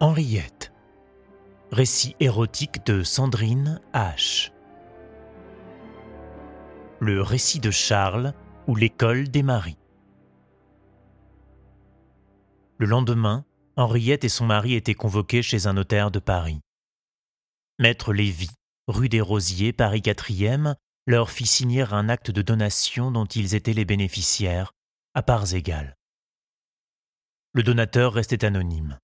Henriette. Récit érotique de Sandrine H. Le récit de Charles ou l'école des maris. Le lendemain, Henriette et son mari étaient convoqués chez un notaire de Paris. Maître Lévy, rue des Rosiers, Paris 4e, leur fit signer un acte de donation dont ils étaient les bénéficiaires, à parts égales. Le donateur restait anonyme.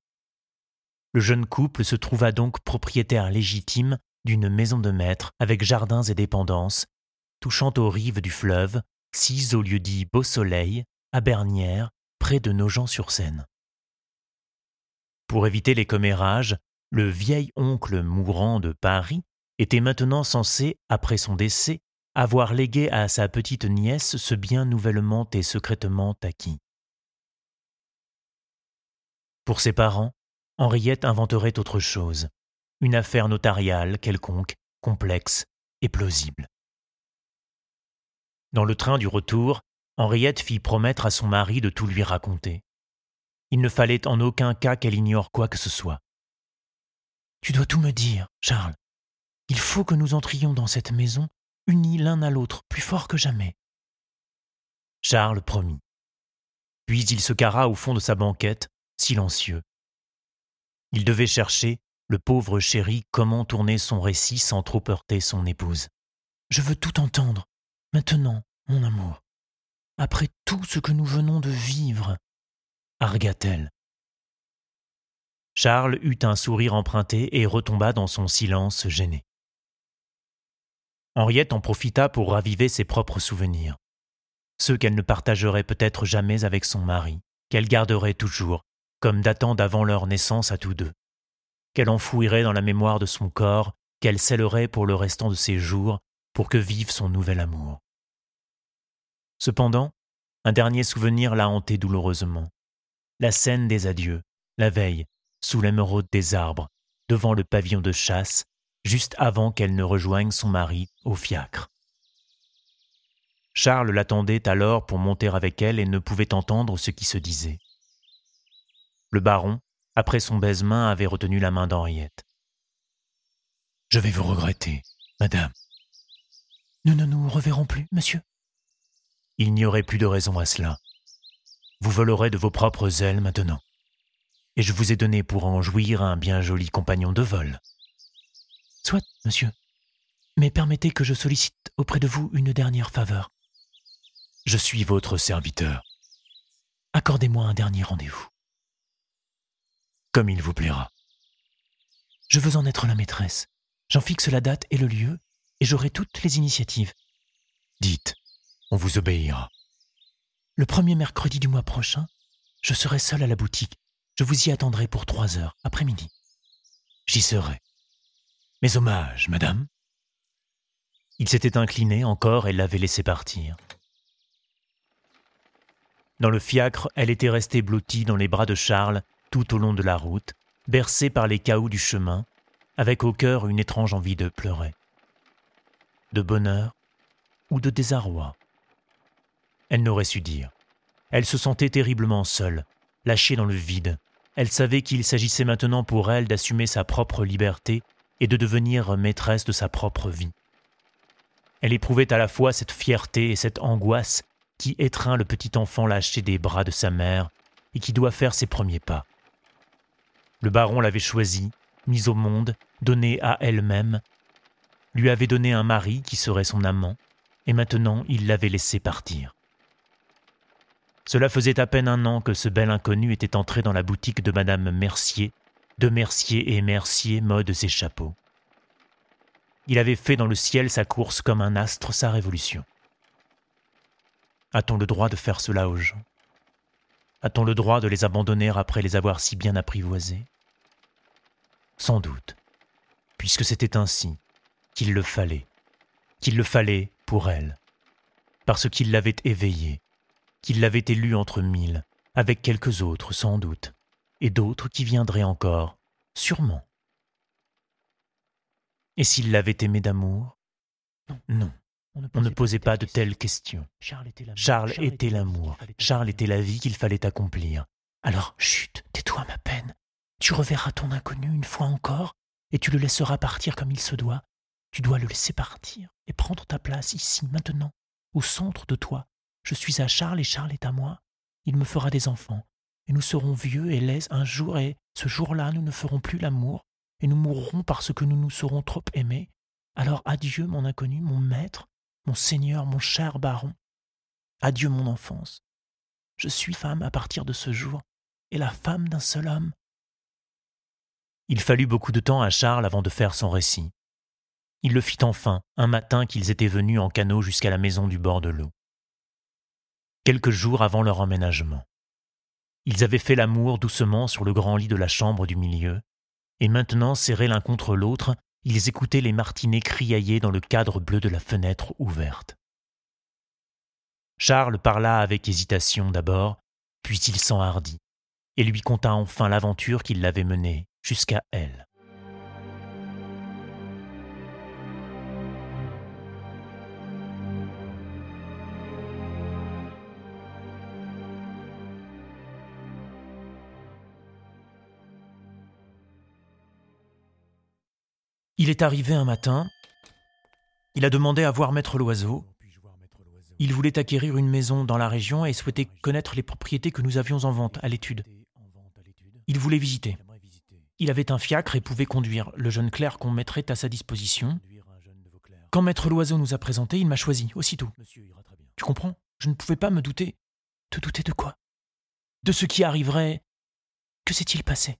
Le jeune couple se trouva donc propriétaire légitime d'une maison de maître avec jardins et dépendances, touchant aux rives du fleuve, sise au lieu dit Beau Soleil, à Bernières, près de Nogent-sur-Seine. Pour éviter les commérages, le vieil oncle mourant de Paris était maintenant censé, après son décès, avoir légué à sa petite nièce ce bien nouvellement et secrètement acquis. Pour ses parents, Henriette inventerait autre chose, une affaire notariale quelconque, complexe et plausible. Dans le train du retour, Henriette fit promettre à son mari de tout lui raconter. Il ne fallait en aucun cas qu'elle ignore quoi que ce soit. Tu dois tout me dire, Charles. Il faut que nous entrions dans cette maison, unis l'un à l'autre, plus fort que jamais. Charles promit. Puis il se carra au fond de sa banquette, silencieux, il devait chercher, le pauvre chéri, comment tourner son récit sans trop heurter son épouse. Je veux tout entendre, maintenant, mon amour. Après tout ce que nous venons de vivre, argua-t-elle. Charles eut un sourire emprunté et retomba dans son silence gêné. Henriette en profita pour raviver ses propres souvenirs, ceux qu'elle ne partagerait peut-être jamais avec son mari, qu'elle garderait toujours, comme datant d'avant leur naissance à tous deux, qu'elle enfouirait dans la mémoire de son corps, qu'elle scellerait pour le restant de ses jours, pour que vive son nouvel amour. Cependant, un dernier souvenir la hantait douloureusement. La scène des adieux, la veille, sous l'émeraude des arbres, devant le pavillon de chasse, juste avant qu'elle ne rejoigne son mari au fiacre. Charles l'attendait alors pour monter avec elle et ne pouvait entendre ce qui se disait. Le baron, après son baise-main, avait retenu la main d'Henriette. Je vais vous regretter, madame. Nous ne nous reverrons plus, monsieur. Il n'y aurait plus de raison à cela. Vous volerez de vos propres ailes maintenant. Et je vous ai donné pour en jouir un bien joli compagnon de vol. Soit, monsieur. Mais permettez que je sollicite auprès de vous une dernière faveur. Je suis votre serviteur. Accordez-moi un dernier rendez-vous comme il vous plaira. Je veux en être la maîtresse. J'en fixe la date et le lieu, et j'aurai toutes les initiatives. Dites, on vous obéira. Le premier mercredi du mois prochain, je serai seul à la boutique. Je vous y attendrai pour trois heures, après-midi. J'y serai. Mes hommages, madame. Il s'était incliné encore et l'avait laissé partir. Dans le fiacre, elle était restée blottie dans les bras de Charles tout au long de la route, bercée par les cahots du chemin, avec au cœur une étrange envie de pleurer. De bonheur ou de désarroi? Elle n'aurait su dire. Elle se sentait terriblement seule, lâchée dans le vide. Elle savait qu'il s'agissait maintenant pour elle d'assumer sa propre liberté et de devenir maîtresse de sa propre vie. Elle éprouvait à la fois cette fierté et cette angoisse qui étreint le petit enfant lâché des bras de sa mère et qui doit faire ses premiers pas. Le baron l'avait choisie, mise au monde, donnée à elle-même, lui avait donné un mari qui serait son amant, et maintenant il l'avait laissé partir. Cela faisait à peine un an que ce bel inconnu était entré dans la boutique de Madame Mercier, de Mercier et Mercier mode ses chapeaux. Il avait fait dans le ciel sa course comme un astre sa révolution. A-t-on le droit de faire cela aux gens? A-t-on le droit de les abandonner après les avoir si bien apprivoisés? Sans doute, puisque c'était ainsi qu'il le fallait, qu'il le fallait pour elle, parce qu'il l'avait éveillée, qu'il l'avait élue entre mille, avec quelques autres sans doute, et d'autres qui viendraient encore, sûrement. Et s'il l'avait aimée d'amour? Non. On ne posait pas de telles questions. Charles était l'amour. Charles était la vie qu'il fallait accomplir. Alors, chut, tais-toi ma peine. Tu reverras ton inconnu une fois encore, et tu le laisseras partir comme il se doit. Tu dois le laisser partir et prendre ta place ici, maintenant, au centre de toi. Je suis à Charles et Charles est à moi. Il me fera des enfants, et nous serons vieux et laids un jour, et ce jour-là nous ne ferons plus l'amour, et nous mourrons parce que nous nous serons trop aimés. Alors adieu, mon inconnu, mon maître, mon seigneur, mon cher baron. Adieu, mon enfance. Je suis femme à partir de ce jour, et la femme d'un seul homme. Il fallut beaucoup de temps à Charles avant de faire son récit. Il le fit enfin, un matin qu'ils étaient venus en canot jusqu'à la maison du bord de l'eau. Quelques jours avant leur emménagement. Ils avaient fait l'amour doucement sur le grand lit de la chambre du milieu, et maintenant, serrés l'un contre l'autre, ils écoutaient les martinets criailler dans le cadre bleu de la fenêtre ouverte. Charles parla avec hésitation d'abord, puis il s'enhardit, et lui conta enfin l'aventure qui l'avait menée jusqu'à elle. Il est arrivé un matin, il a demandé à voir Maître Loiseau. Il voulait acquérir une maison dans la région et souhaitait connaître les propriétés que nous avions en vente à l'étude. Il voulait visiter. Il avait un fiacre et pouvait conduire le jeune clerc qu'on mettrait à sa disposition. Quand Maître Loiseau nous a présenté, il m'a choisi aussitôt. Tu comprends? Je ne pouvais pas me douter. Te douter de quoi? De ce qui arriverait. Que s'est-il passé?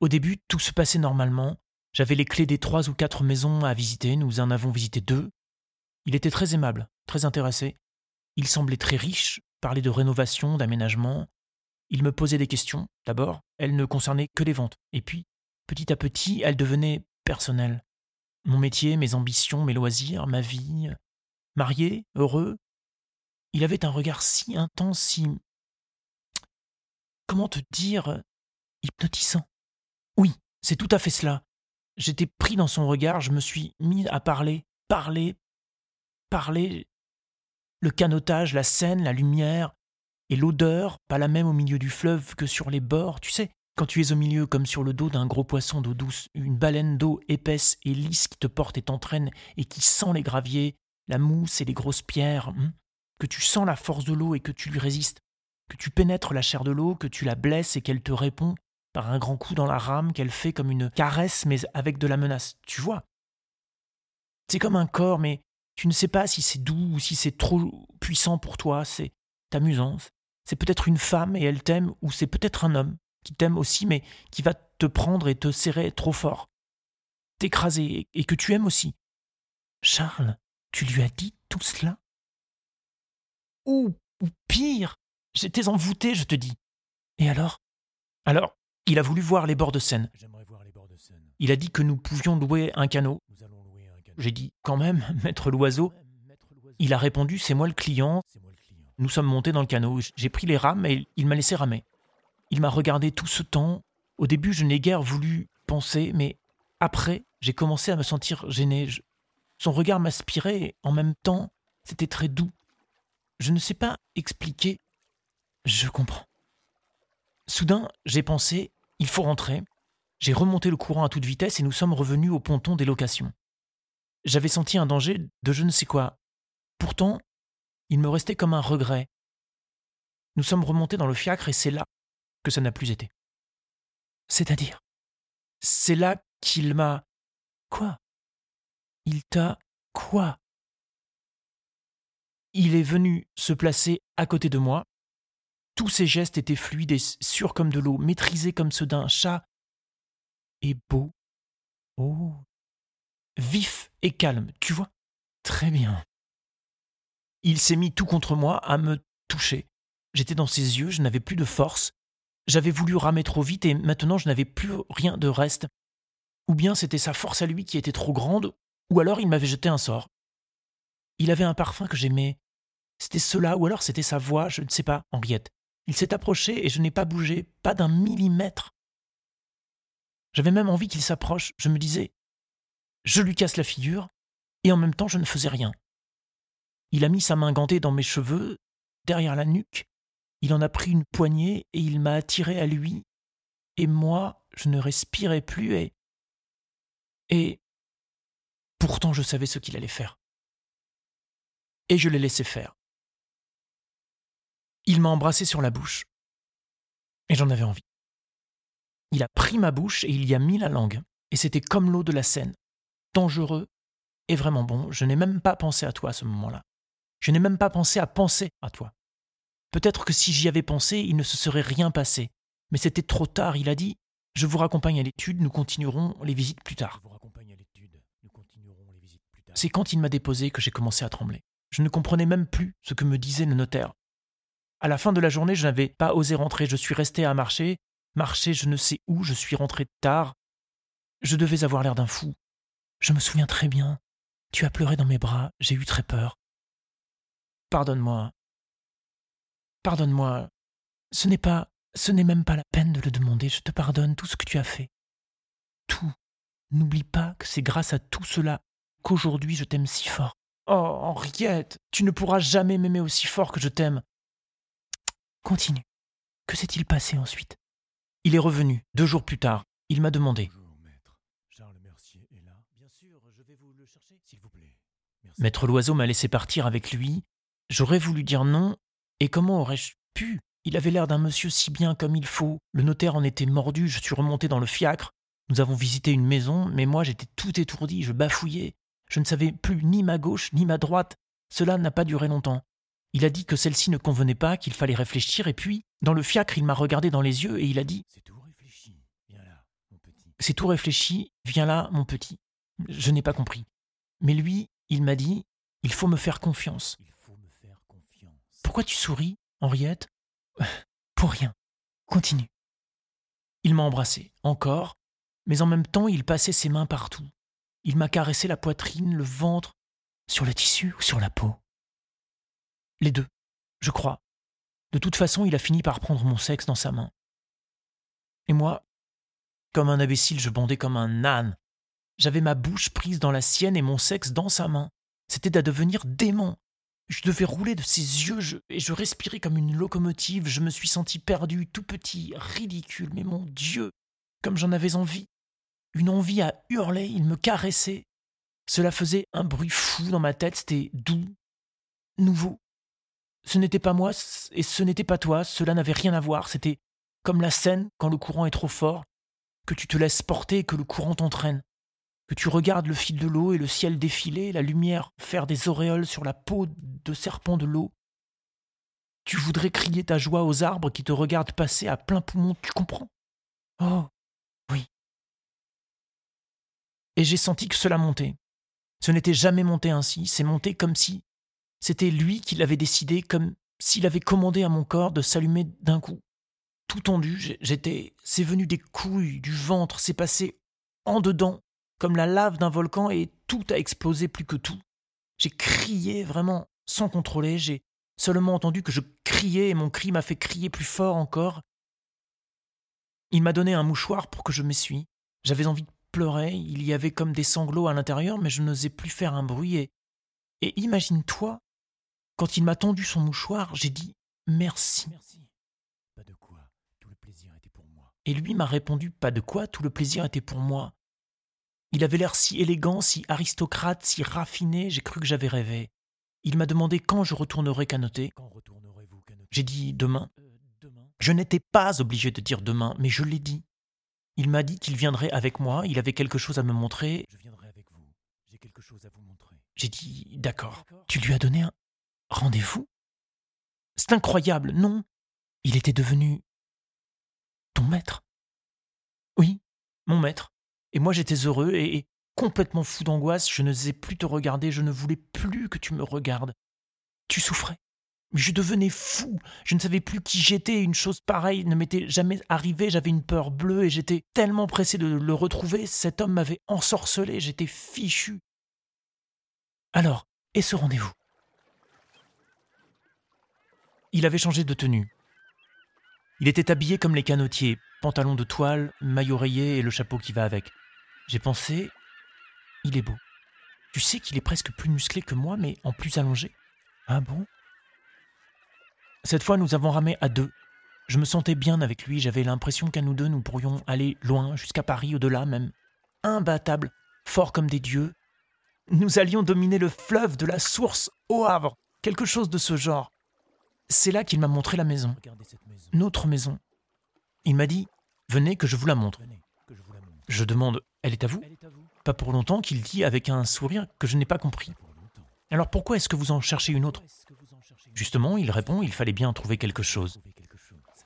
Au début, tout se passait normalement. J'avais les clés des trois ou quatre maisons à visiter, nous en avons visité deux. Il était très aimable, très intéressé. Il semblait très riche, parlait de rénovation, d'aménagement. Il me posait des questions, d'abord, elles ne concernaient que les ventes, et puis, petit à petit, elles devenaient personnelles. Mon métier, mes ambitions, mes loisirs, ma vie. Marié, heureux. Il avait un regard si intense, si. Comment te dire hypnotisant. Oui, c'est tout à fait cela. J'étais pris dans son regard, je me suis mis à parler, parler, parler. Le canotage, la scène, la lumière, et l'odeur, pas la même au milieu du fleuve que sur les bords, tu sais, quand tu es au milieu comme sur le dos d'un gros poisson d'eau douce, une baleine d'eau épaisse et lisse qui te porte et t'entraîne et qui sent les graviers, la mousse et les grosses pierres, hein, que tu sens la force de l'eau et que tu lui résistes, que tu pénètres la chair de l'eau, que tu la blesses et qu'elle te répond, par un grand coup dans la rame qu'elle fait comme une caresse mais avec de la menace. Tu vois C'est comme un corps, mais tu ne sais pas si c'est doux ou si c'est trop puissant pour toi. C'est amusant. C'est peut-être une femme et elle t'aime, ou c'est peut-être un homme qui t'aime aussi, mais qui va te prendre et te serrer trop fort, t'écraser, et que tu aimes aussi. Charles, tu lui as dit tout cela? Ou, ou pire, j'étais envoûté, je te dis. Et alors? Alors, il a voulu voir les bords de Seine. Il a dit que nous pouvions louer un canot. J'ai dit quand même, maître l'oiseau. Il a répondu c'est moi le client. Nous sommes montés dans le canot. J'ai pris les rames et il m'a laissé ramer. Il m'a regardé tout ce temps. Au début, je n'ai guère voulu penser, mais après, j'ai commencé à me sentir gêné. Son regard m'aspirait et en même temps, c'était très doux. Je ne sais pas expliquer. Je comprends. Soudain, j'ai pensé il faut rentrer. J'ai remonté le courant à toute vitesse et nous sommes revenus au ponton des locations. J'avais senti un danger de je ne sais quoi. Pourtant, il me restait comme un regret. Nous sommes remontés dans le fiacre et c'est là que ça n'a plus été. C'est-à-dire C'est là qu'il m'a. Quoi? Il t'a. Quoi? Il est venu se placer à côté de moi, tous ses gestes étaient fluides et sûrs comme de l'eau, maîtrisés comme ceux d'un chat. Et beau. Oh. Vif et calme, tu vois? Très bien. Il s'est mis tout contre moi à me toucher. J'étais dans ses yeux, je n'avais plus de force. J'avais voulu ramer trop vite et maintenant je n'avais plus rien de reste. Ou bien c'était sa force à lui qui était trop grande, ou alors il m'avait jeté un sort. Il avait un parfum que j'aimais. C'était cela, ou alors c'était sa voix, je ne sais pas, Henriette. Il s'est approché et je n'ai pas bougé, pas d'un millimètre. J'avais même envie qu'il s'approche. Je me disais, je lui casse la figure, et en même temps je ne faisais rien. Il a mis sa main gantée dans mes cheveux, derrière la nuque, il en a pris une poignée et il m'a attiré à lui. et moi, je ne respirais plus et. Et. Pourtant, je savais ce qu'il allait faire. Et je l'ai laissé faire. Il m'a embrassé sur la bouche. Et j'en avais envie. Il a pris ma bouche et il y a mis la langue. Et c'était comme l'eau de la Seine. Dangereux et vraiment bon. Je n'ai même pas pensé à toi à ce moment-là. Je n'ai même pas pensé à penser à toi. Peut-être que si j'y avais pensé, il ne se serait rien passé. Mais c'était trop tard, il a dit Je vous raccompagne à l'étude, nous continuerons les visites plus tard. C'est quand il m'a déposé que j'ai commencé à trembler. Je ne comprenais même plus ce que me disait le notaire. À la fin de la journée, je n'avais pas osé rentrer, je suis resté à marcher, marcher je ne sais où, je suis rentré tard. Je devais avoir l'air d'un fou. Je me souviens très bien. Tu as pleuré dans mes bras, j'ai eu très peur. Pardonne-moi. Pardonne-moi. Ce n'est pas ce n'est même pas la peine de le demander, je te pardonne tout ce que tu as fait. Tout. N'oublie pas que c'est grâce à tout cela qu'aujourd'hui je t'aime si fort. Oh, Henriette, tu ne pourras jamais m'aimer aussi fort que je t'aime. Continue. Que s'est-il passé ensuite? Il est revenu, deux jours plus tard. Il m'a demandé. Maître Loiseau m'a laissé partir avec lui. J'aurais voulu dire non, et comment aurais-je pu? Il avait l'air d'un monsieur si bien comme il faut. Le notaire en était mordu, je suis remonté dans le fiacre. Nous avons visité une maison, mais moi j'étais tout étourdi, je bafouillais. Je ne savais plus ni ma gauche ni ma droite. Cela n'a pas duré longtemps. Il a dit que celle-ci ne convenait pas, qu'il fallait réfléchir, et puis, dans le fiacre, il m'a regardé dans les yeux et il a dit C'est tout réfléchi, viens là, mon petit. C'est tout réfléchi, viens là, mon petit. Je n'ai pas compris. Mais lui, il m'a dit Il faut me faire confiance. Il faut me faire confiance. Pourquoi tu souris, Henriette? Pour rien. Continue. Il m'a embrassé, encore, mais en même temps il passait ses mains partout. Il m'a caressé la poitrine, le ventre, sur le tissu ou sur la peau. Les deux, je crois. De toute façon, il a fini par prendre mon sexe dans sa main. Et moi, comme un imbécile, je bondais comme un âne. J'avais ma bouche prise dans la sienne et mon sexe dans sa main. C'était à devenir dément. Je devais rouler de ses yeux et je respirais comme une locomotive. Je me suis senti perdu, tout petit, ridicule. Mais mon Dieu, comme j'en avais envie. Une envie à hurler, il me caressait. Cela faisait un bruit fou dans ma tête, c'était doux, nouveau. Ce n'était pas moi et ce n'était pas toi, cela n'avait rien à voir, c'était comme la scène quand le courant est trop fort, que tu te laisses porter et que le courant t'entraîne que tu regardes le fil de l'eau et le ciel défiler, la lumière faire des auréoles sur la peau de serpent de l'eau. Tu voudrais crier ta joie aux arbres qui te regardent passer à plein poumon, tu comprends? Oh, oui. Et j'ai senti que cela montait. Ce n'était jamais monté ainsi, c'est monté comme si c'était lui qui l'avait décidé, comme s'il avait commandé à mon corps de s'allumer d'un coup. Tout tendu, j'étais. C'est venu des couilles, du ventre, c'est passé en dedans, comme la lave d'un volcan et tout a explosé plus que tout. J'ai crié vraiment sans contrôler, j'ai seulement entendu que je criais et mon cri m'a fait crier plus fort encore. Il m'a donné un mouchoir pour que je m'essuie. J'avais envie de pleurer, il y avait comme des sanglots à l'intérieur, mais je n'osais plus faire un bruit et. Et imagine-toi, quand il m'a tendu son mouchoir, j'ai dit merci. Merci. Pas de quoi, tout le plaisir était pour moi. Et lui m'a répondu pas de quoi, tout le plaisir était pour moi. Il avait l'air si élégant, si aristocrate, si raffiné, j'ai cru que j'avais rêvé. Il m'a demandé quand je retournerais canoter. J'ai dit demain. Euh, demain Je n'étais pas obligé de dire demain, mais je l'ai dit. Il m'a dit qu'il viendrait avec moi, il avait quelque chose à me montrer. Je viendrai avec vous. J'ai quelque chose à vous montrer. J'ai dit d'accord. Tu lui as donné un rendez-vous? C'est incroyable, non? Il était devenu ton maître. Oui, mon maître. Et moi j'étais heureux et, complètement fou d'angoisse, je n'osais plus te regarder, je ne voulais plus que tu me regardes. Tu souffrais. Je devenais fou, je ne savais plus qui j'étais, une chose pareille ne m'était jamais arrivée, j'avais une peur bleue et j'étais tellement pressé de le retrouver, cet homme m'avait ensorcelé, j'étais fichu. Alors, et ce rendez-vous? Il avait changé de tenue. Il était habillé comme les canotiers, pantalon de toile, maillot rayé et le chapeau qui va avec. J'ai pensé, il est beau. Tu sais qu'il est presque plus musclé que moi, mais en plus allongé. Ah bon? Cette fois, nous avons ramé à deux. Je me sentais bien avec lui, j'avais l'impression qu'à nous deux, nous pourrions aller loin, jusqu'à Paris, au-delà même. Imbattables, forts comme des dieux. Nous allions dominer le fleuve de la source au Havre, quelque chose de ce genre. C'est là qu'il m'a montré la maison, notre maison. Il m'a dit Venez que je vous la montre. Je demande Elle est à vous? Pas pour longtemps qu'il dit avec un sourire que je n'ai pas compris. Alors pourquoi est-ce que vous en cherchez une autre? Justement, il répond Il fallait bien trouver quelque chose.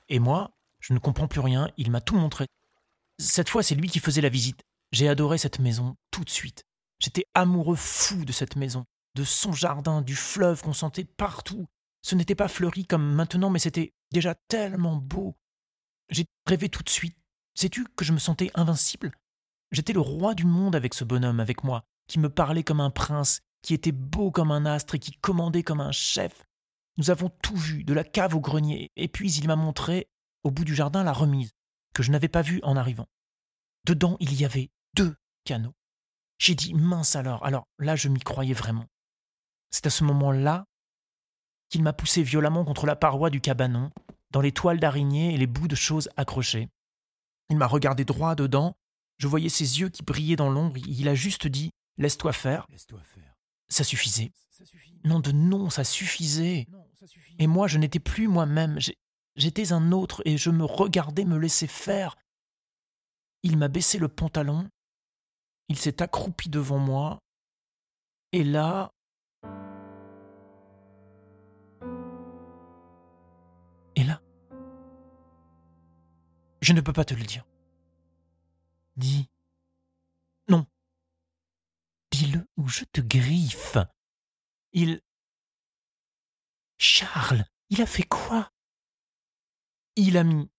Et moi, je ne comprends plus rien, il m'a tout montré. Cette fois, c'est lui qui faisait la visite. J'ai adoré cette maison tout de suite. J'étais amoureux fou de cette maison, de son jardin, du fleuve qu'on sentait partout. Ce n'était pas fleuri comme maintenant, mais c'était déjà tellement beau. J'ai rêvé tout de suite. Sais-tu que je me sentais invincible? J'étais le roi du monde avec ce bonhomme, avec moi, qui me parlait comme un prince, qui était beau comme un astre et qui commandait comme un chef. Nous avons tout vu, de la cave au grenier, et puis il m'a montré, au bout du jardin, la remise, que je n'avais pas vue en arrivant. Dedans, il y avait deux canaux. J'ai dit mince alors, alors là je m'y croyais vraiment. C'est à ce moment-là qu'il m'a poussé violemment contre la paroi du cabanon, dans les toiles d'araignée et les bouts de choses accrochés. Il m'a regardé droit dedans, je voyais ses yeux qui brillaient dans l'ombre, il a juste dit Laisse-toi faire. Ça suffisait. Non de non, ça suffisait. Et moi, je n'étais plus moi-même, j'étais un autre et je me regardais me laisser faire. Il m'a baissé le pantalon, il s'est accroupi devant moi, et là... Je ne peux pas te le dire. Dis. Non. Dis-le ou je te griffe. Il... Charles, il a fait quoi? Il a mis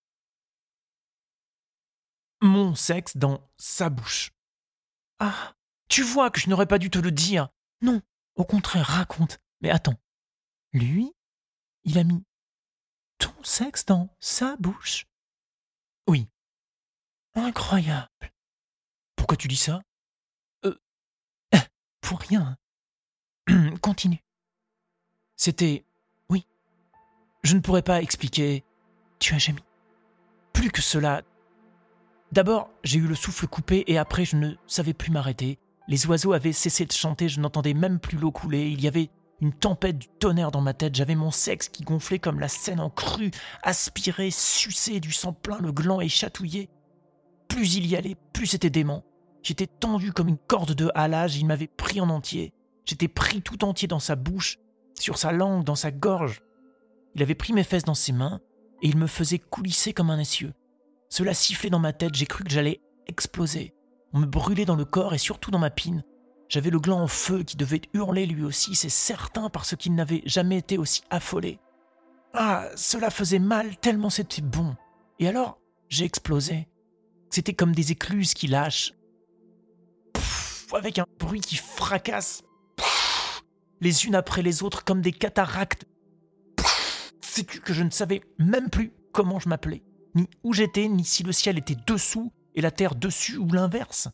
mon sexe dans sa bouche. Ah, tu vois que je n'aurais pas dû te le dire. Non, au contraire, raconte. Mais attends. Lui, il a mis ton sexe dans sa bouche Oui. Incroyable. Pourquoi tu dis ça? Euh. Pour rien. Continue. C'était. Oui. Je ne pourrais pas expliquer. Tu as jamais. Plus que cela. D'abord, j'ai eu le souffle coupé et après, je ne savais plus m'arrêter. Les oiseaux avaient cessé de chanter, je n'entendais même plus l'eau couler. Il y avait une tempête du tonnerre dans ma tête. J'avais mon sexe qui gonflait comme la scène en crue, aspiré, sucé, du sang plein le gland et chatouillé. Plus il y allait, plus c'était dément. J'étais tendu comme une corde de halage, il m'avait pris en entier. J'étais pris tout entier dans sa bouche, sur sa langue, dans sa gorge. Il avait pris mes fesses dans ses mains et il me faisait coulisser comme un essieu. Cela sifflait dans ma tête, j'ai cru que j'allais exploser. On me brûlait dans le corps et surtout dans ma pine. J'avais le gland en feu qui devait hurler lui aussi, c'est certain parce qu'il n'avait jamais été aussi affolé. Ah, cela faisait mal tellement c'était bon. Et alors, j'ai explosé. C'était comme des écluses qui lâchent. avec un bruit qui fracasse les unes après les autres comme des cataractes. Sais-tu que je ne savais même plus comment je m'appelais, ni où j'étais, ni si le ciel était dessous et la terre dessus ou l'inverse.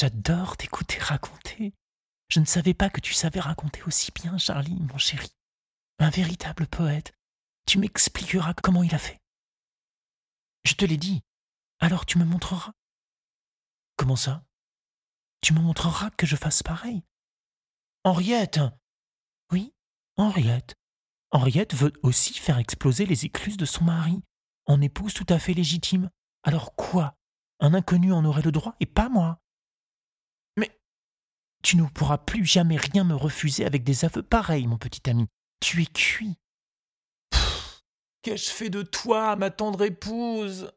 J'adore t'écouter raconter. Je ne savais pas que tu savais raconter aussi bien, Charlie, mon chéri. Un véritable poète. Tu m'expliqueras comment il a fait. Je te l'ai dit. Alors tu me montreras. Comment ça? Tu me montreras que je fasse pareil. Henriette Oui, Henriette. Henriette veut aussi faire exploser les écluses de son mari, en épouse tout à fait légitime. Alors quoi? Un inconnu en aurait le droit et pas moi tu ne pourras plus jamais rien me refuser avec des aveux pareils, mon petit ami. Tu es cuit. Qu'ai-je fait de toi, ma tendre épouse?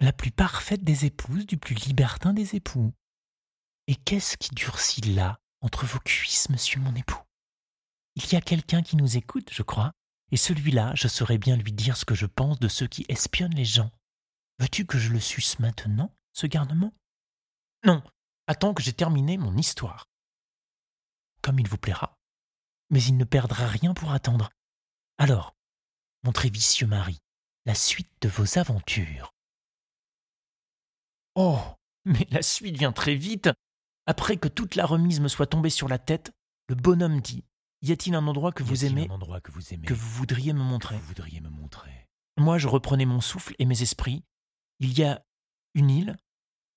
La plus parfaite des épouses, du plus libertin des époux. Et qu'est-ce qui durcit là entre vos cuisses, monsieur mon époux? Il y a quelqu'un qui nous écoute, je crois, et celui-là, je saurais bien lui dire ce que je pense de ceux qui espionnent les gens. Veux-tu que je le suce maintenant, ce garnement? Non, attends que j'ai terminé mon histoire. Comme il vous plaira. Mais il ne perdra rien pour attendre. Alors, mon très vicieux mari, la suite de vos aventures. Oh, mais la suite vient très vite. Après que toute la remise me soit tombée sur la tête, le bonhomme dit Y a-t-il un endroit que vous aimez, endroit que vous aimez, que vous voudriez me montrer vous voudriez me montrer Moi, je reprenais mon souffle et mes esprits. Il y a une île,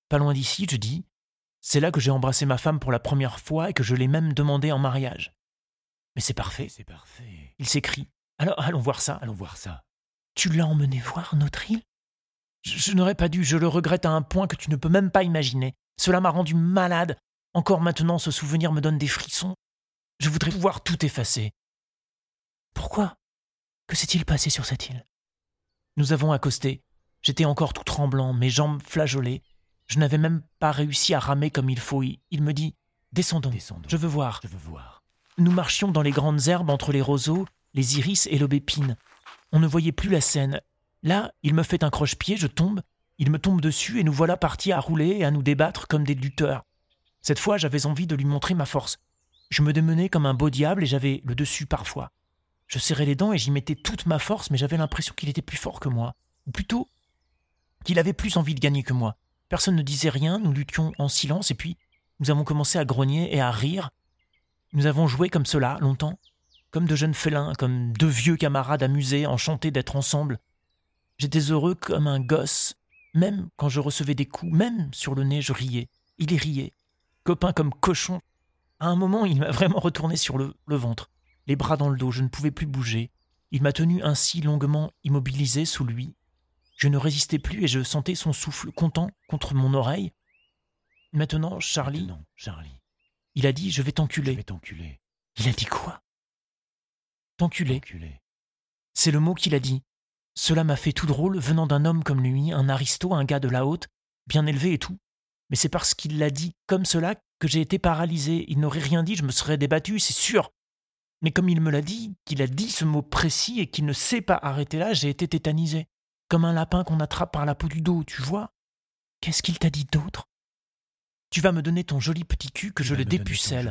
pas loin d'ici, je dis. C'est là que j'ai embrassé ma femme pour la première fois et que je l'ai même demandé en mariage. Mais c'est parfait. C'est parfait. Il s'écrie. Alors, allons voir ça. Allons voir ça. Tu l'as emmené voir notre île? Je, je n'aurais pas dû, je le regrette à un point que tu ne peux même pas imaginer. Cela m'a rendu malade. Encore maintenant, ce souvenir me donne des frissons. Je voudrais pouvoir tout effacer. Pourquoi? Que s'est-il passé sur cette île? Nous avons accosté. J'étais encore tout tremblant, mes jambes flageolées. Je n'avais même pas réussi à ramer comme il faut. Il il me dit Descendons, Descendons. je veux voir. Je veux voir. Nous marchions dans les grandes herbes entre les roseaux, les iris et l'aubépine. On ne voyait plus la scène. Là, il me fait un croche-pied, je tombe, il me tombe dessus et nous voilà partis à rouler et à nous débattre comme des lutteurs. Cette fois, j'avais envie de lui montrer ma force. Je me démenais comme un beau diable et j'avais le dessus parfois. Je serrais les dents et j'y mettais toute ma force, mais j'avais l'impression qu'il était plus fort que moi. Ou plutôt, qu'il avait plus envie de gagner que moi. Personne ne disait rien, nous luttions en silence et puis nous avons commencé à grogner et à rire. Nous avons joué comme cela longtemps, comme de jeunes félins, comme deux vieux camarades amusés, enchantés d'être ensemble. J'étais heureux comme un gosse, même quand je recevais des coups, même sur le nez, je riais. Il y riait. Copain comme cochon. À un moment, il m'a vraiment retourné sur le, le ventre, les bras dans le dos, je ne pouvais plus bouger. Il m'a tenu ainsi longuement immobilisé sous lui. Je ne résistais plus et je sentais son souffle content contre mon oreille. Maintenant, Charlie, Maintenant, Charlie, il a dit Je vais je t'enculer. vais t'enculer. Il a dit quoi? T'enculer. T'enculer. C'est le mot qu'il a dit. Cela m'a fait tout drôle venant d'un homme comme lui, un aristo, un gars de la haute, bien élevé et tout. Mais c'est parce qu'il l'a dit comme cela que j'ai été paralysé. Il n'aurait rien dit, je me serais débattu, c'est sûr. Mais comme il me l'a dit, qu'il a dit ce mot précis et qu'il ne s'est pas arrêté là, j'ai été tétanisé. Comme un lapin qu'on attrape par la peau du dos, tu vois Qu'est-ce qu'il t'a dit d'autre? Tu vas me donner ton joli petit cul que Tu je le dépucelle.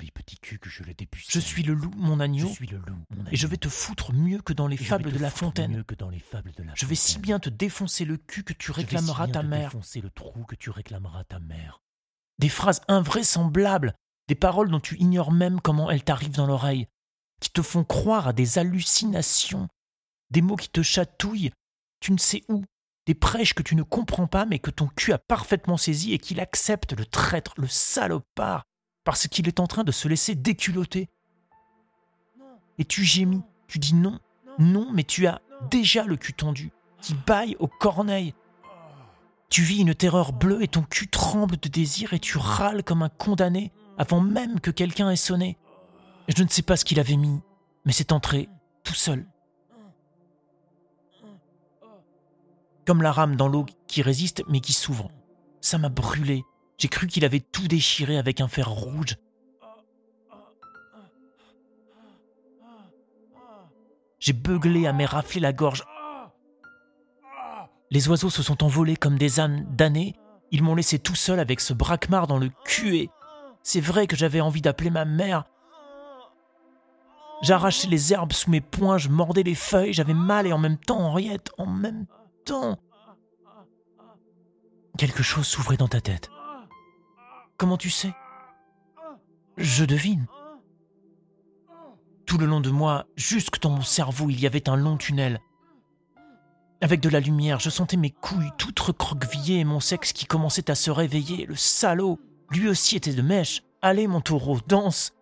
je suis le loup, mon Je agneau, suis le loup, mon et je vais te foutre mieux que dans les fables de la fontaine. mieux que dans les fables de la Je vais si bien te défoncer le cul que tu Je vais si réclameras bien ta te mère. défoncer le trou que tu réclameras ta mère. Des phrases invraisemblables, des paroles dont tu ignores même comment elles t'arrivent dans l'oreille, qui te font croire à des hallucinations, des mots qui te chatouillent, tu ne sais où, des prêches que tu ne comprends pas mais que ton cul a parfaitement saisi et qu'il accepte, le traître, le salopard, parce qu'il est en train de se laisser déculoter. Et tu gémis, tu dis non, non, mais tu as déjà le cul tendu, qui baille aux corneilles. Tu vis une terreur bleue et ton cul tremble de désir et tu râles comme un condamné avant même que quelqu'un ait sonné. Je ne sais pas ce qu'il avait mis, mais c'est entré tout seul. Comme la rame dans l'eau qui résiste mais qui s'ouvre. Ça m'a brûlé. J'ai cru qu'il avait tout déchiré avec un fer rouge. J'ai beuglé à m'érafler la gorge. Les oiseaux se sont envolés comme des âmes damnées. Ils m'ont laissé tout seul avec ce braquemar dans le cul c'est vrai que j'avais envie d'appeler ma mère. J'arrachais les herbes sous mes poings, je mordais les feuilles, j'avais mal et en même temps, Henriette, en même Quelque chose s'ouvrait dans ta tête. Comment tu sais? Je devine. Tout le long de moi, jusque dans mon cerveau, il y avait un long tunnel. Avec de la lumière, je sentais mes couilles toutes recroquevillées et mon sexe qui commençait à se réveiller. Le salaud, lui aussi était de mèche. Allez, mon taureau, danse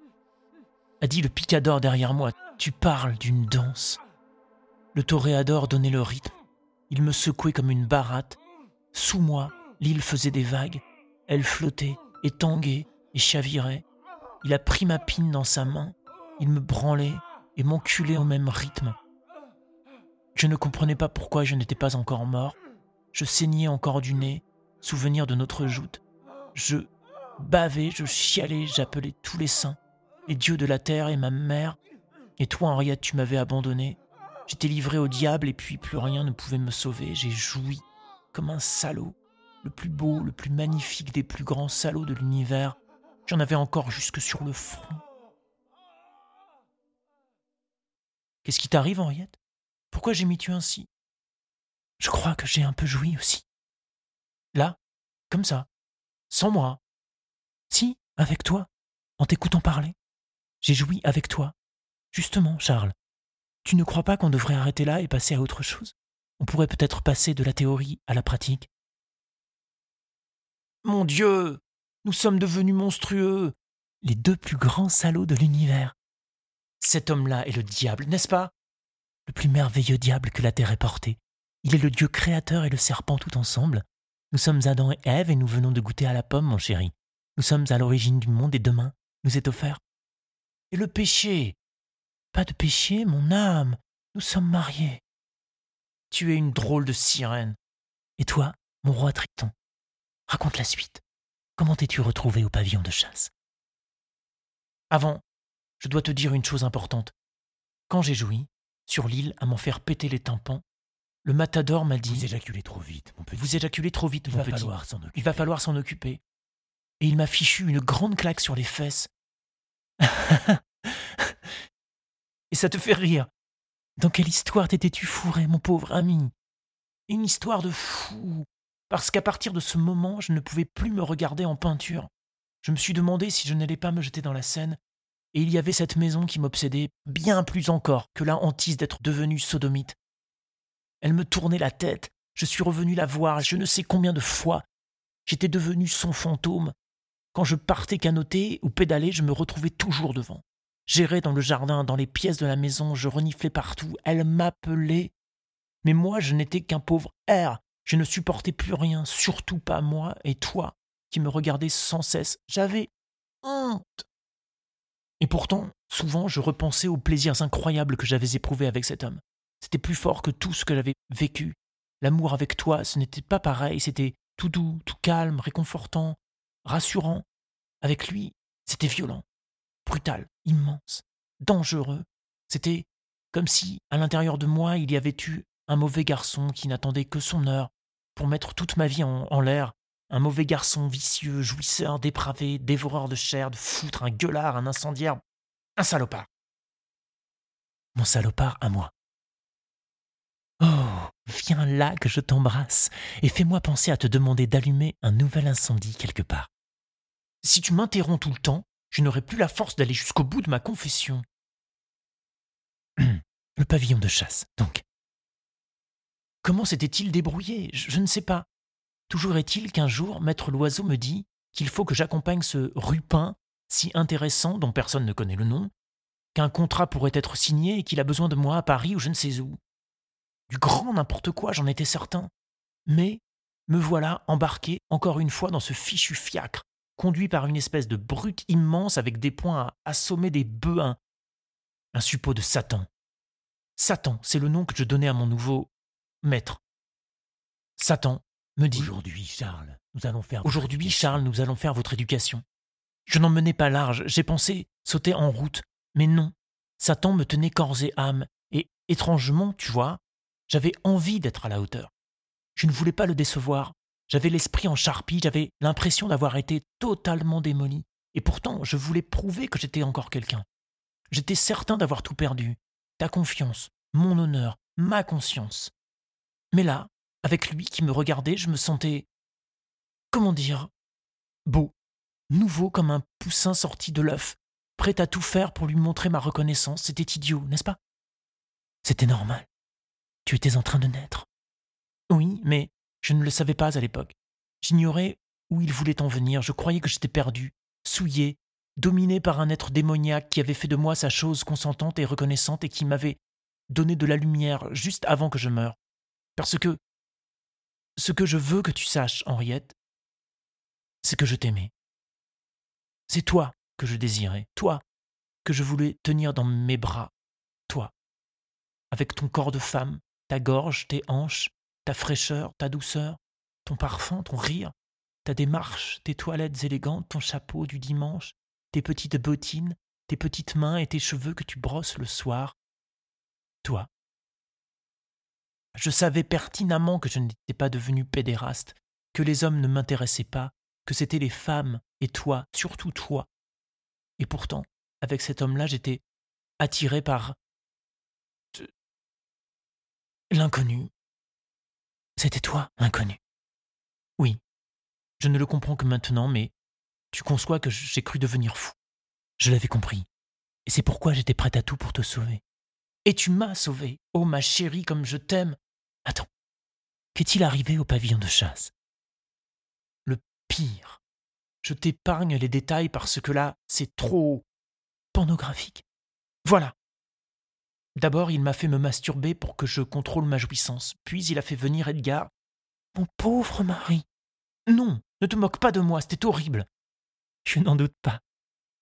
a dit le picador derrière moi. Tu parles d'une danse. Le toréador donnait le rythme. Il me secouait comme une baratte. Sous moi, l'île faisait des vagues. Elle flottait, et tanguait, et chavirait. Il a pris ma pine dans sa main. Il me branlait et m'enculait au même rythme. Je ne comprenais pas pourquoi je n'étais pas encore mort. Je saignais encore du nez, souvenir de notre joute. Je bavais, je chialais, j'appelais tous les saints, les dieux de la terre et ma mère. Et toi, Henriette, tu m'avais abandonné. J'étais livré au diable et puis plus rien ne pouvait me sauver. J'ai joui comme un salaud, le plus beau, le plus magnifique des plus grands salauds de l'univers. J'en avais encore jusque sur le front. Qu'est-ce qui t'arrive, Henriette? Pourquoi j'ai mis tu ainsi? Je crois que j'ai un peu joui aussi. Là, comme ça, sans moi. Si, avec toi, en t'écoutant parler. J'ai joui avec toi. Justement, Charles, tu ne crois pas qu'on devrait arrêter là et passer à autre chose? On pourrait peut-être passer de la théorie à la pratique. Mon Dieu Nous sommes devenus monstrueux Les deux plus grands salauds de l'univers. Cet homme-là est le diable, n'est-ce pas? Le plus merveilleux diable que la terre ait porté. Il est le Dieu créateur et le serpent tout ensemble. Nous sommes Adam et Ève et nous venons de goûter à la pomme, mon chéri. Nous sommes à l'origine du monde et demain nous est offert. Et le péché Pas de péché, mon âme. Nous sommes mariés. Tu es une drôle de sirène. Et toi, mon roi Triton Raconte la suite. Comment t'es-tu retrouvé au pavillon de chasse? Avant, je dois te dire une chose importante. Quand j'ai joui, sur l'île, à m'en faire péter les tympans, le matador m'a dit Vous éjaculez trop vite, mon petit. Vous éjaculez trop vite, Il mon va petit. falloir s'en occuper. Il va falloir s'en occuper. Et il m'a fichu une grande claque sur les fesses. Et ça te fait rire. Dans quelle histoire t'étais-tu fourré, mon pauvre ami? Une histoire de fou. Parce qu'à partir de ce moment, je ne pouvais plus me regarder en peinture. Je me suis demandé si je n'allais pas me jeter dans la Seine. Et il y avait cette maison qui m'obsédait bien plus encore que la hantise d'être devenu sodomite. Elle me tournait la tête. Je suis revenu la voir je ne sais combien de fois. J'étais devenu son fantôme. Quand je partais canoter ou pédaler, je me retrouvais toujours devant. J'errais dans le jardin, dans les pièces de la maison, je reniflais partout. Elle m'appelait. Mais moi, je n'étais qu'un pauvre air. Je ne supportais plus rien, surtout pas moi et toi, qui me regardais sans cesse. J'avais honte. Et pourtant, souvent, je repensais aux plaisirs incroyables que j'avais éprouvés avec cet homme. C'était plus fort que tout ce que j'avais vécu. L'amour avec toi, ce n'était pas pareil, c'était tout doux, tout calme, réconfortant, rassurant. Avec lui, c'était violent, brutal, immense, dangereux. C'était comme si, à l'intérieur de moi, il y avait eu un mauvais garçon qui n'attendait que son heure pour mettre toute ma vie en, l'air. Un mauvais garçon vicieux, jouisseur, dépravé, dévoreur de chair, de foutre, un gueulard, un incendiaire, un salopard. Mon salopard à moi. Oh, viens là que je t'embrasse et fais-moi penser à te demander d'allumer un nouvel incendie quelque part. Si tu m'interromps tout le temps, je n'aurai plus la force d'aller jusqu'au bout de ma confession. Le pavillon de chasse, donc. Comment s'était-il débrouillé? Je, je ne sais pas. Toujours est-il qu'un jour, maître Loiseau me dit qu'il faut que j'accompagne ce rupin si intéressant dont personne ne connaît le nom, qu'un contrat pourrait être signé et qu'il a besoin de moi à Paris ou je ne sais où. Du grand n'importe quoi, j'en étais certain. Mais me voilà embarqué encore une fois dans ce fichu fiacre, conduit par une espèce de brute immense avec des poings à assommer des bœufs, un, un suppôt de Satan. Satan, c'est le nom que je donnais à mon nouveau maître. Satan me dit Aujourd'hui, Charles, nous allons faire. Aujourd'hui. Charles, nous allons faire votre éducation. Je n'en menais pas large, j'ai pensé sauter en route, mais non. Satan me tenait corps et âme, et étrangement, tu vois, j'avais envie d'être à la hauteur. Je ne voulais pas le décevoir. J'avais l'esprit en charpie, j'avais l'impression d'avoir été totalement démoli. Et pourtant, je voulais prouver que j'étais encore quelqu'un. J'étais certain d'avoir tout perdu. Ta confiance, mon honneur, ma conscience. Mais là, avec lui qui me regardait, je me sentais. Comment dire Beau, nouveau comme un poussin sorti de l'œuf, prêt à tout faire pour lui montrer ma reconnaissance. C'était idiot, n'est-ce pas? C'était normal. Tu étais en train de naître. Oui, mais je ne le savais pas à l'époque. J'ignorais où il voulait en venir. Je croyais que j'étais perdu, souillé, dominé par un être démoniaque qui avait fait de moi sa chose consentante et reconnaissante et qui m'avait donné de la lumière juste avant que je meure. Parce que ce que je veux que tu saches, Henriette, c'est que je t'aimais. C'est toi que je désirais, toi que je voulais tenir dans mes bras, toi, avec ton corps de femme, ta gorge, tes hanches, ta fraîcheur, ta douceur, ton parfum, ton rire, ta démarche, tes toilettes élégantes, ton chapeau du dimanche, tes petites bottines, tes petites mains et tes cheveux que tu brosses le soir. Toi. Je savais pertinemment que je n'étais pas devenu pédéraste, que les hommes ne m'intéressaient pas, que c'étaient les femmes et toi, surtout toi. Et pourtant, avec cet homme-là, j'étais attiré par te- l'inconnu. C'était toi, l'inconnu. Oui, je ne le comprends que maintenant, mais tu conçois que j'ai cru devenir fou. Je l'avais compris. Et c'est pourquoi j'étais prêt à tout pour te sauver. Et tu m'as sauvé. Oh ma chérie, comme je t'aime. Attends, Qu'est-il arrivé au pavillon de chasse? Le pire. Je t'épargne les détails parce que là, c'est trop pornographique. Voilà. D'abord, il m'a fait me masturber pour que je contrôle ma jouissance. Puis il a fait venir Edgar. Mon pauvre mari. Non, ne te moque pas de moi, c'était horrible. Je n'en doute pas.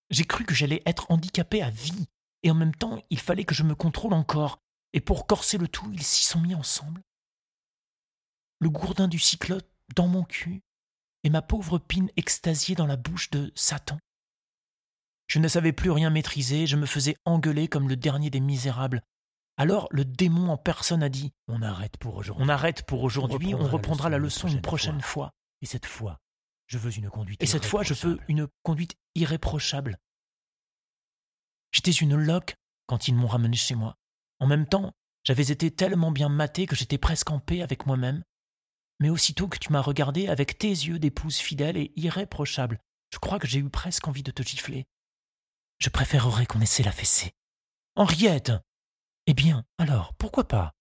J'ai cru que j'allais être handicapé à vie, et en même temps, il fallait que je me contrôle encore, et pour corser le tout, ils s'y sont mis ensemble. Le gourdin du cyclope dans mon cul, et ma pauvre pine extasiée dans la bouche de Satan. Je ne savais plus rien maîtriser, je me faisais engueuler comme le dernier des misérables. Alors le démon en personne a dit On arrête pour aujourd'hui. On arrête pour aujourd'hui, on reprendra la leçon une prochaine fois. Et cette fois, je veux une conduite Et cette fois, je veux une conduite irréprochable. J'étais une loque quand ils m'ont ramené chez moi. En même temps, j'avais été tellement bien maté que j'étais presque en paix avec moi-même. Mais aussitôt que tu m'as regardé avec tes yeux d'épouse fidèle et irréprochable, je crois que j'ai eu presque envie de te gifler. Je préférerais qu'on essaie la fessée. Henriette Eh bien, alors, pourquoi pas?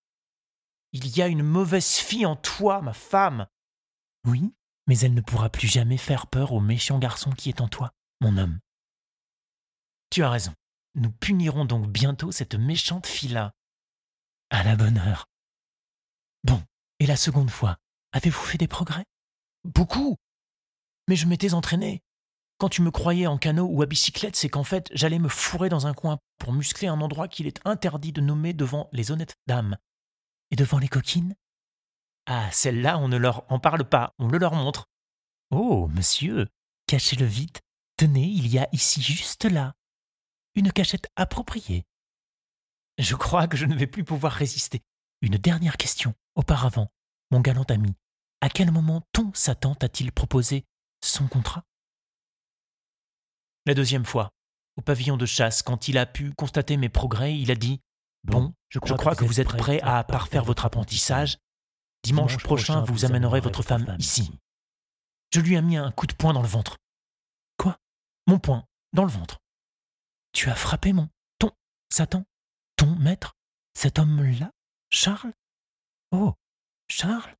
Il y a une mauvaise fille en toi, ma femme. Oui, mais elle ne pourra plus jamais faire peur au méchant garçon qui est en toi, mon homme. Tu as raison. Nous punirons donc bientôt cette méchante fille-là. À la bonne heure. Bon, et la seconde fois, avez-vous fait des progrès? Beaucoup. Mais je m'étais entraîné. Quand tu me croyais en canot ou à bicyclette, c'est qu'en fait, j'allais me fourrer dans un coin pour muscler un endroit qu'il est interdit de nommer devant les honnêtes dames. Et devant les coquines? Ah, celles-là, on ne leur en parle pas, on le leur montre. Oh, monsieur, cachez-le vite. Tenez, il y a ici juste là. Une cachette appropriée. Je crois que je ne vais plus pouvoir résister. Une dernière question. Auparavant, mon galant ami, à quel moment ton Satan t'a-t-il proposé son contrat? La deuxième fois, au pavillon de chasse, quand il a pu constater mes progrès, il a dit Bon, je crois, que, vous êtes prêt à parfaire votre apprentissage. Dimanche, prochain, vous amènerez votre femme ici. Je lui ai mis un coup de poing dans le ventre. Quoi? Mon poing, dans le ventre. Tu as frappé mon. ton. Satan Ton maître Cet homme-là Charles? Oh Charles?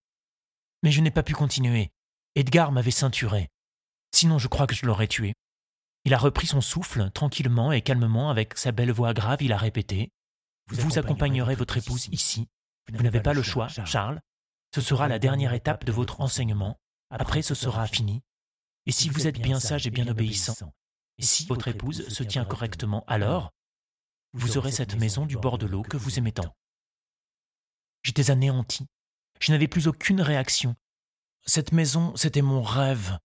Mais je n'ai pas pu continuer. Edgar m'avait ceinturé. Sinon, je crois que je l'aurais tué. Il a repris son souffle, tranquillement et calmement, avec sa belle voix grave, il a répété Vous, accompagnerez votre épouse ici. Vous n'avez pas le choix, Charles. Ce sera la dernière étape de votre enseignement. Après, ce sera fini. Et si vous êtes bien sage et bien obéissant, et si votre épouse se tient correctement, alors vous aurez cette maison du bord de l'eau que vous aimez tant. J'étais anéanti. Je n'avais plus aucune réaction. Cette maison, c'était mon rêve.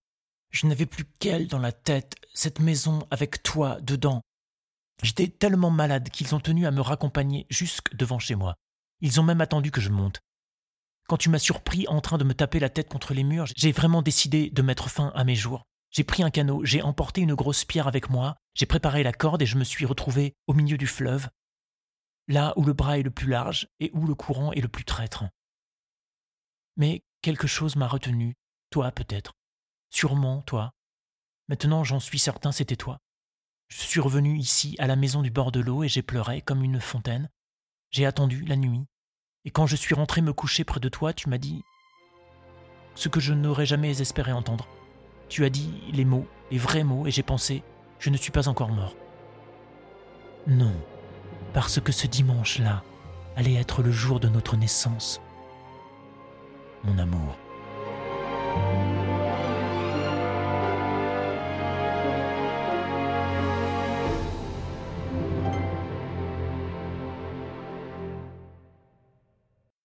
Je n'avais plus qu'elle dans la tête, cette maison avec toi dedans. J'étais tellement malade qu'ils ont tenu à me raccompagner jusque devant chez moi. Ils ont même attendu que je monte. Quand tu m'as surpris en train de me taper la tête contre les murs, j'ai vraiment décidé de mettre fin à mes jours. J'ai pris un canot, j'ai emporté une grosse pierre avec moi, j'ai préparé la corde et je me suis retrouvé au milieu du fleuve, là où le bras est le plus large et où le courant est le plus traître. Mais quelque chose m'a retenu, toi peut-être, sûrement toi. Maintenant j'en suis certain c'était toi. Je suis revenu ici à la maison du bord de l'eau et j'ai pleuré comme une fontaine. J'ai attendu la nuit. Et quand je suis rentré me coucher près de toi, tu m'as dit ce que je n'aurais jamais espéré entendre. Tu as dit les mots, les vrais mots, et j'ai pensé, je ne suis pas encore mort. Non, parce que ce dimanche-là allait être le jour de notre naissance. Mon amour.